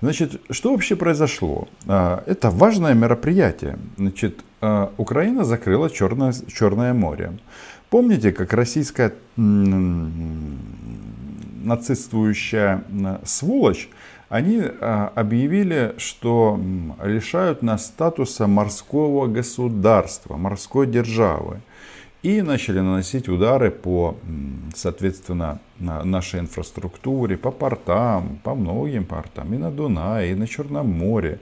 Значит, что вообще произошло? А, это важное мероприятие. Значит, а, Украина закрыла Черное, Черное море. Помните, как российская нацистующая сволочь, они а, объявили, что лишают нас статуса морского государства, морской державы. И начали наносить удары по, соответственно, нашей инфраструктуре, по портам, по многим портам, и на Дунае, и на Черном море.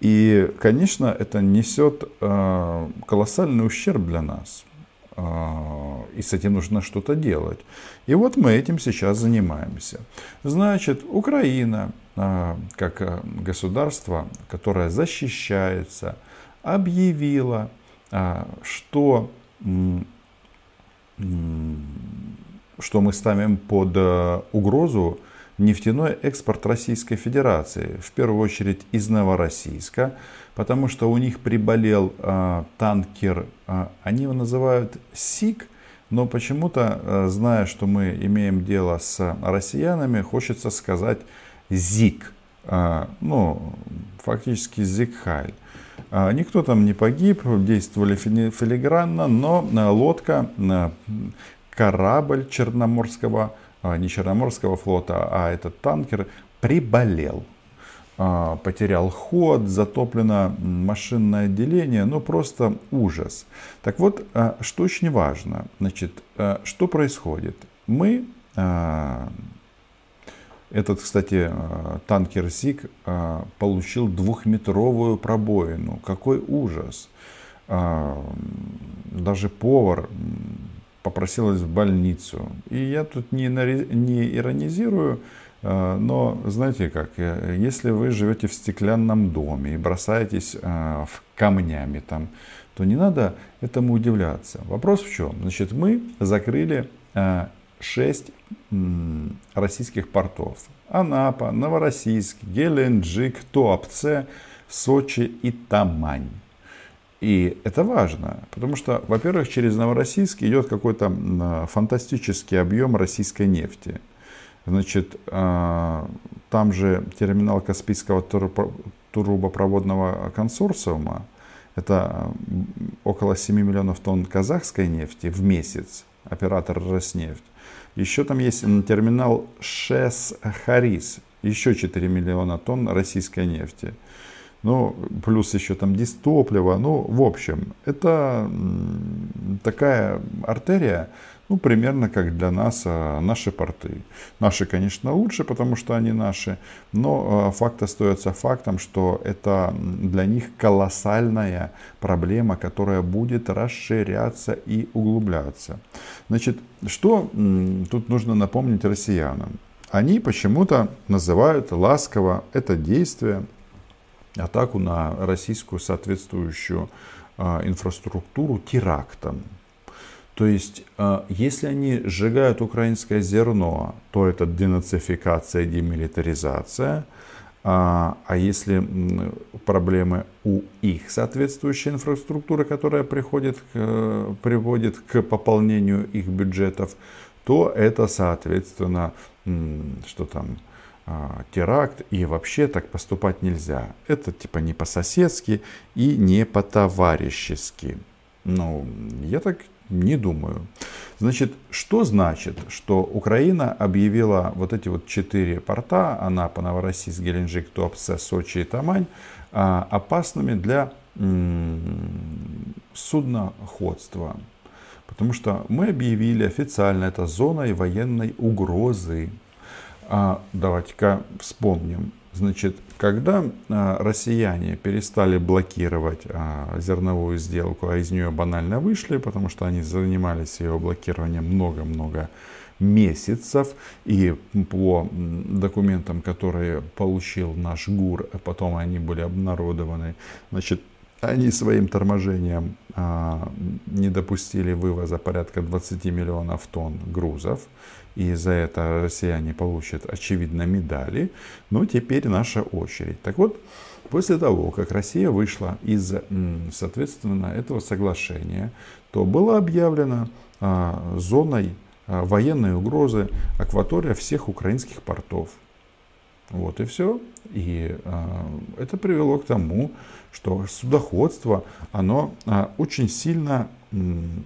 И, конечно, это несет а, колоссальный ущерб для нас. А, и с этим нужно что-то делать. И вот мы этим сейчас занимаемся. Значит, Украина, а, как государство, которое защищается, объявила, что что мы ставим под э, угрозу нефтяной экспорт Российской Федерации, в первую очередь из Новороссийска, потому что у них приболел э, танкер, э, они его называют СИК, но почему-то, зная, что мы имеем дело с россиянами, хочется сказать ЗИК, ну, фактически Зикхайль. А, никто там не погиб, действовали филигранно, но э, лодка, э, корабль Черноморского, а, не Черноморского флота, а этот танкер приболел. А, потерял ход, затоплено машинное отделение, ну просто ужас. Так вот, что очень важно, значит, что происходит? Мы этот, кстати, э, танкер СИК э, получил двухметровую пробоину. Какой ужас! Э, даже повар попросилась в больницу. И я тут не, не иронизирую, но знаете как, если вы живете в стеклянном доме и бросаетесь в камнями там, то не надо этому удивляться. Вопрос в чем? Значит, мы закрыли 6 российских портов. Анапа, Новороссийск, Геленджик, Туапсе, Сочи и Тамань. И это важно, потому что, во-первых, через Новороссийск идет какой-то фантастический объем российской нефти. Значит, а, там же терминал Каспийского трубопроводного консорциума, это около 7 миллионов тонн казахской нефти в месяц, оператор Роснефть. Еще там есть терминал ШЭС Харис, еще 4 миллиона тонн российской нефти. Ну, плюс еще там дистопливо. Ну, в общем, это такая артерия, ну, примерно как для нас а, наши порты. Наши, конечно, лучше, потому что они наши, но а, факт остается фактом, что это для них колоссальная проблема, которая будет расширяться и углубляться. Значит, что тут нужно напомнить россиянам? Они почему-то называют ласково это действие, атаку на российскую соответствующую а, инфраструктуру терактом. То есть, э, если они сжигают украинское зерно, то это денацификация, демилитаризация. А, а если проблемы у их соответствующей инфраструктуры, которая приходит, приводит к пополнению их бюджетов, то это, соответственно, что там, а, теракт, и вообще так поступать нельзя. Это типа не по-соседски и не по-товарищески. Ну, я так не думаю. Значит, что значит, что Украина объявила вот эти вот четыре порта, Анапа, Новороссийск, Геленджик, Туапсе, Сочи и Тамань, а, опасными для судноходства? Потому что мы объявили официально это зоной военной угрозы. А, давайте-ка вспомним. Значит, когда а, россияне перестали блокировать а, зерновую сделку, а из нее банально вышли, потому что они занимались ее блокированием много-много месяцев, и по документам, которые получил наш ГУР, потом они были обнародованы, значит, они своим торможением а, не допустили вывоза порядка 20 миллионов тонн грузов. И за это россияне получат, очевидно, медали. Но теперь наша очередь. Так вот, после того, как Россия вышла из, соответственно, этого соглашения, то было объявлено а, зоной а, военной угрозы акватория всех украинских портов. Вот и все. И э, это привело к тому, что судоходство, оно э, очень сильно э,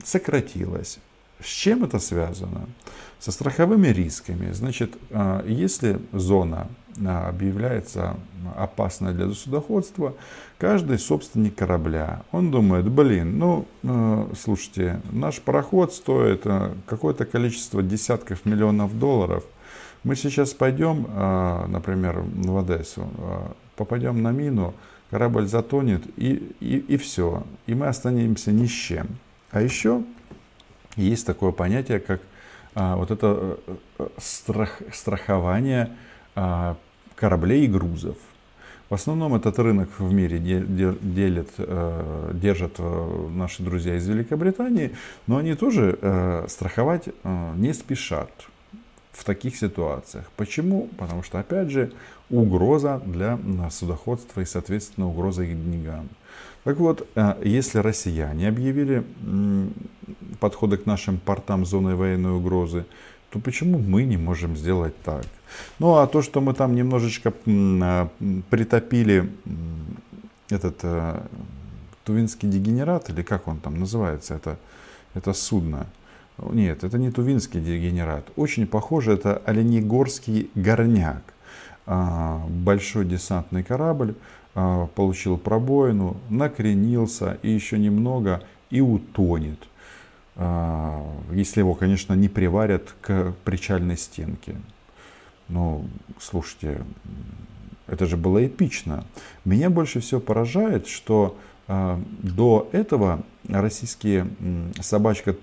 сократилось. С чем это связано? Со страховыми рисками. Значит, э, если зона э, объявляется опасной для судоходства, каждый собственник корабля, он думает, блин, ну, э, слушайте, наш пароход стоит какое-то количество десятков миллионов долларов – мы сейчас пойдем, а, например, в Одессу, а, попадем на мину, корабль затонет и, и, и все. И мы останемся ни с чем. А еще есть такое понятие, как а, вот это э, э, страх, страхование кораблей и грузов. В основном этот рынок в мире делят, э, держат наши друзья из Великобритании, но они тоже страховать не спешат в таких ситуациях. Почему? Потому что, опять же, угроза для судоходства и, соответственно, угроза их деньгам. Так вот, э, если россияне объявили подходы к нашим портам зоной военной угрозы, то почему мы не можем сделать так? Ну, а то, что мы там немножечко э, притопили этот э, Тувинский дегенерат, или как он там называется, это, это судно, нет, это не тувинский дегенерат. Очень похоже, это оленегорский горняк. А, большой десантный корабль получил пробоину, накренился и еще немного и утонет. А, если его, конечно, не приварят к причальной стенке. Но, слушайте, это же было эпично. Меня больше всего поражает, что до этого российские собачка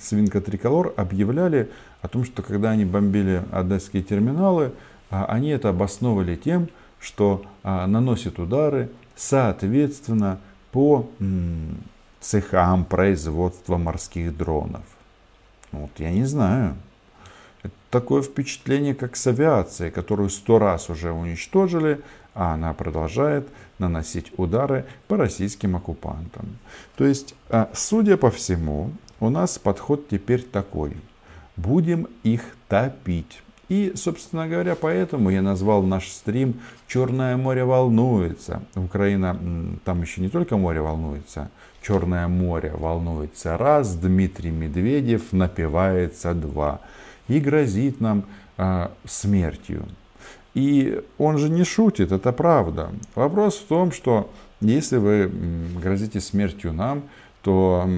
свинка Триколор объявляли о том, что когда они бомбили одесские терминалы, а, они это обосновывали тем, что а, наносят удары, соответственно, по цехам производства морских дронов. Вот я не знаю. Это такое впечатление, как с авиацией, которую сто раз уже уничтожили, а она продолжает наносить удары по российским оккупантам. То есть, а, судя по всему, у нас подход теперь такой. Будем их топить. И, собственно говоря, поэтому я назвал наш стрим «Черное море волнуется». Украина, там еще не только море волнуется, Черное море волнуется раз, Дмитрий Медведев напивается два и грозит нам э, смертью. И он же не шутит, это правда. Вопрос в том, что если вы грозите смертью нам, то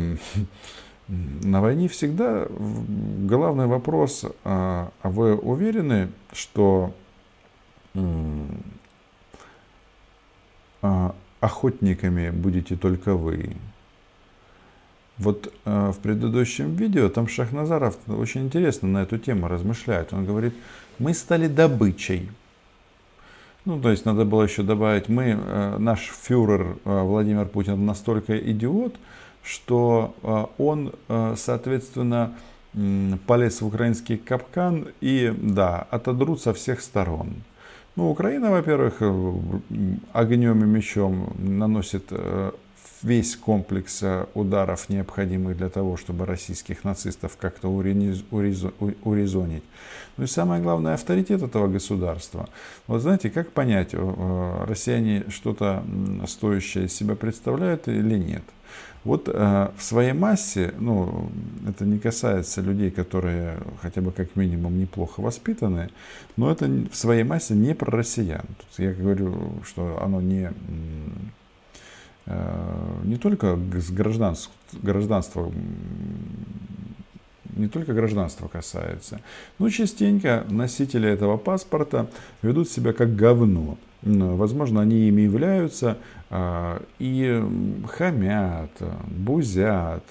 на войне всегда главный вопрос, а, а вы уверены, что а, охотниками будете только вы? Вот а, в предыдущем видео там Шахназаров очень интересно на эту тему размышляет. Он говорит, мы стали добычей. Ну, то есть надо было еще добавить, мы, наш фюрер Владимир Путин настолько идиот, что э, он, э, соответственно, полез в украинский капкан и, да, отодрут со всех сторон. Ну, Украина, во-первых, э, огнем и мечом наносит весь комплекс ударов, необходимых для того, чтобы российских нацистов как-то урезонить. Ну и самое главное, авторитет этого государства. Вот знаете, как понять, россияне что-то стоящее из себя представляют или нет? Вот э, в своей массе, ну, это не касается людей, которые хотя бы как минимум неплохо воспитаны, но это в своей массе не про россиян. Тут я говорю, что оно не, э, не только с гражданств, гражданства не только гражданство касается, но частенько носители этого паспорта ведут себя как говно. Возможно, они ими являются а, и хамят, бузят,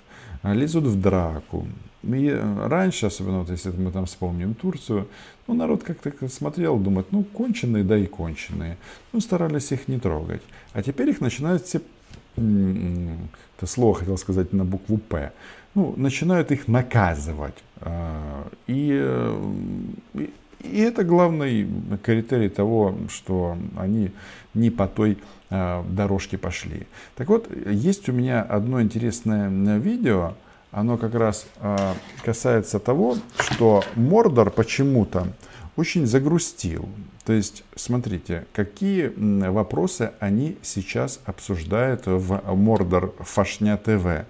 лезут в драку. И раньше, особенно вот если мы там вспомним Турцию, ну, народ как-то смотрел, думает, ну, конченые, да и конченые. Ну, старались их не трогать. А теперь их начинают все, это слово хотел сказать на букву «П», ну, начинают их наказывать. А, и, и, это главный критерий того, что они не по той а, дорожке пошли. Так вот, есть у меня одно интересное видео, оно как раз а, касается того, что Мордор почему-то очень загрустил. То есть, смотрите, какие вопросы они сейчас обсуждают в Мордор Фашня ТВ.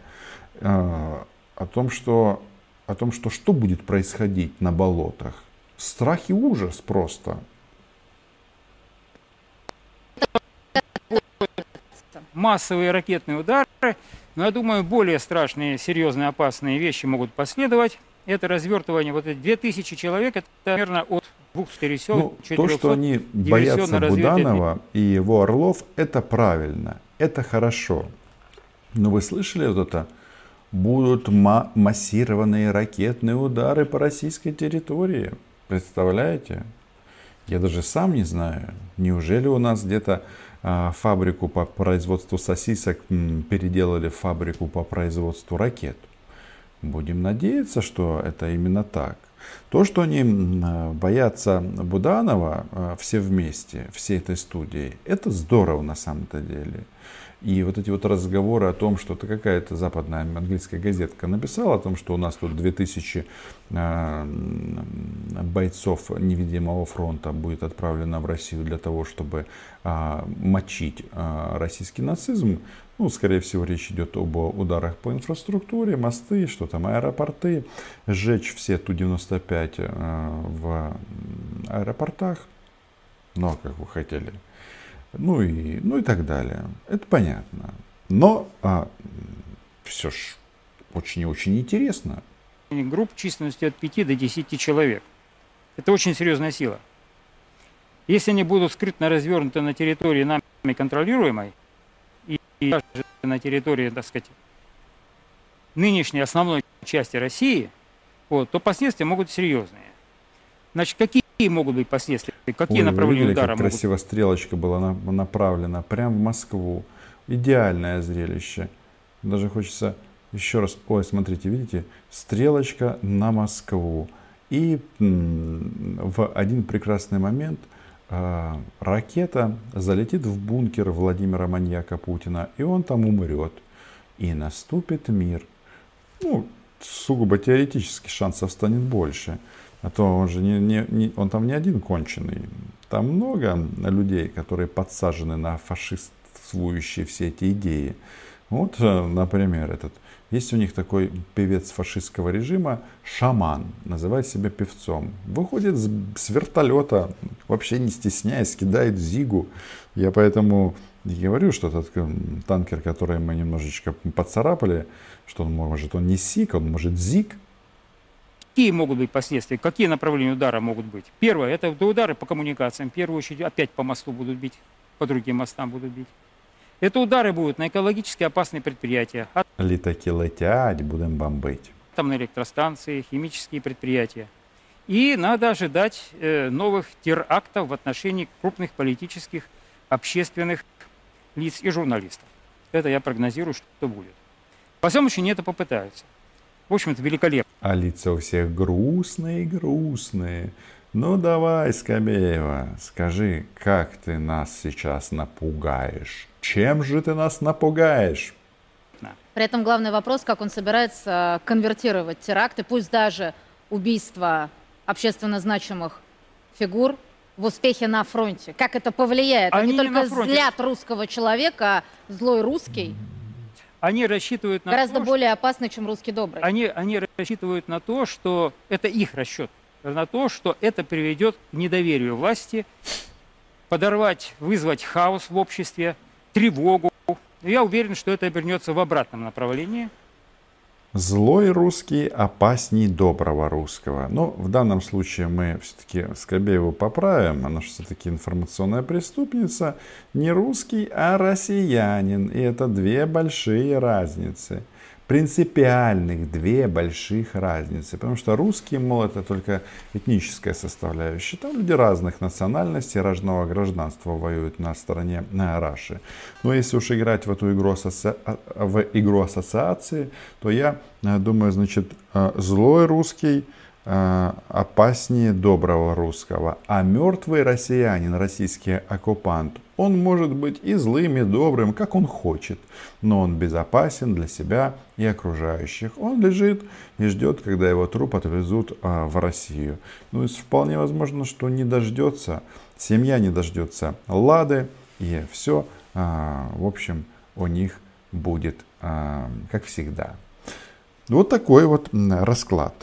Э, о том, что, о том, что что будет происходить на болотах. Страх и ужас просто. Массовые ракетные удары, но я думаю, более страшные, серьезные, опасные вещи могут последовать это развертывание, вот эти 2000 человек, это примерно от двух стересел, ну, То, что они боятся Буданова и его Орлов, это правильно, это хорошо. Но вы слышали вот это? Будут массированные ракетные удары по российской территории. Представляете? Я даже сам не знаю. Неужели у нас где-то а, фабрику по производству сосисок переделали в фабрику по производству ракет? Будем надеяться, что это именно так. То, что они боятся Буданова э, все вместе, всей этой студии, это здорово на самом-то деле. И вот эти вот разговоры о том, что это какая-то западная английская газетка написала о том, что у нас тут 2000 э, бойцов невидимого фронта будет отправлено в Россию для того, чтобы э, мочить э, российский нацизм. Ну, скорее всего, речь идет об ударах по инфраструктуре, мосты, что там, аэропорты, сжечь все Ту-95 в аэропортах. Но, как вы хотели ну и, ну и так далее. Это понятно. Но а, все ж очень и очень интересно. Групп численностью от 5 до 10 человек. Это очень серьезная сила. Если они будут скрытно развернуты на территории нами контролируемой, и, даже на территории, так сказать, нынешней основной части России, вот, то последствия могут серьезные. Значит, Какие могут быть последствия? Какие Ой, направления видели, удара как могут красиво стрелочка была направлена прямо в Москву. Идеальное зрелище. Даже хочется еще раз. Ой, смотрите, видите? Стрелочка на Москву. И в один прекрасный момент э, ракета залетит в бункер Владимира Маньяка Путина, и он там умрет. И наступит мир. Ну, сугубо теоретически шансов станет больше. А то он же не, не, не, он там не один конченый. Там много людей, которые подсажены на фашистствующие все эти идеи. Вот, э, например, этот. Есть у них такой певец фашистского режима, шаман, называет себя певцом. Выходит с, с вертолета, вообще не стесняясь, кидает зигу. Я поэтому и говорю, что этот э, танкер, который мы немножечко поцарапали, что он может, он не сик, он может зиг, Какие могут быть последствия, какие направления удара могут быть? Первое, это удары по коммуникациям. В первую очередь опять по мосту будут бить, по другим мостам будут бить. Это удары будут на экологически опасные предприятия. Літаки летять, будем бомбить. Там электростанции, химические предприятия. И надо ожидать э, новых терактов в отношении крупных политических, общественных лиц и журналистов. Это я прогнозирую, что будет. По всем очень это попытаются. В общем-то, великолепно. А лица у всех грустные-грустные. Ну давай, Скобеева, скажи, как ты нас сейчас напугаешь? Чем же ты нас напугаешь? При этом главный вопрос, как он собирается конвертировать теракты, пусть даже убийство общественно значимых фигур в успехе на фронте. Как это повлияет? Они, Они не только злят русского человека, а злой русский они рассчитывают на Гораздо то, более опасный, чем русский добрый. Они, они рассчитывают на то, что это их расчет, на то, что это приведет к недоверию власти, подорвать, вызвать хаос в обществе, тревогу. Я уверен, что это обернется в обратном направлении – Злой русский опасней доброго русского. Но в данном случае мы все-таки Скобееву поправим. Она все-таки информационная преступница. Не русский, а россиянин. И это две большие разницы принципиальных две больших разницы. Потому что русские, мол, это только этническая составляющая. Там люди разных национальностей, разного гражданства воюют на стороне на Раши. Но если уж играть в эту игру, асоци... в игру ассоциации, то я э, думаю, значит, э, злой русский э, опаснее доброго русского. А мертвый россиянин, российский оккупант, Он может быть и злым, и добрым, как он хочет, но он безопасен для себя и окружающих. Он лежит и ждет, когда его труп отвезут а, в Россию. Ну и вполне возможно, что не дождется, семья не дождется Лады, и все, а, в общем, у них будет а, как всегда. Вот такой вот расклад.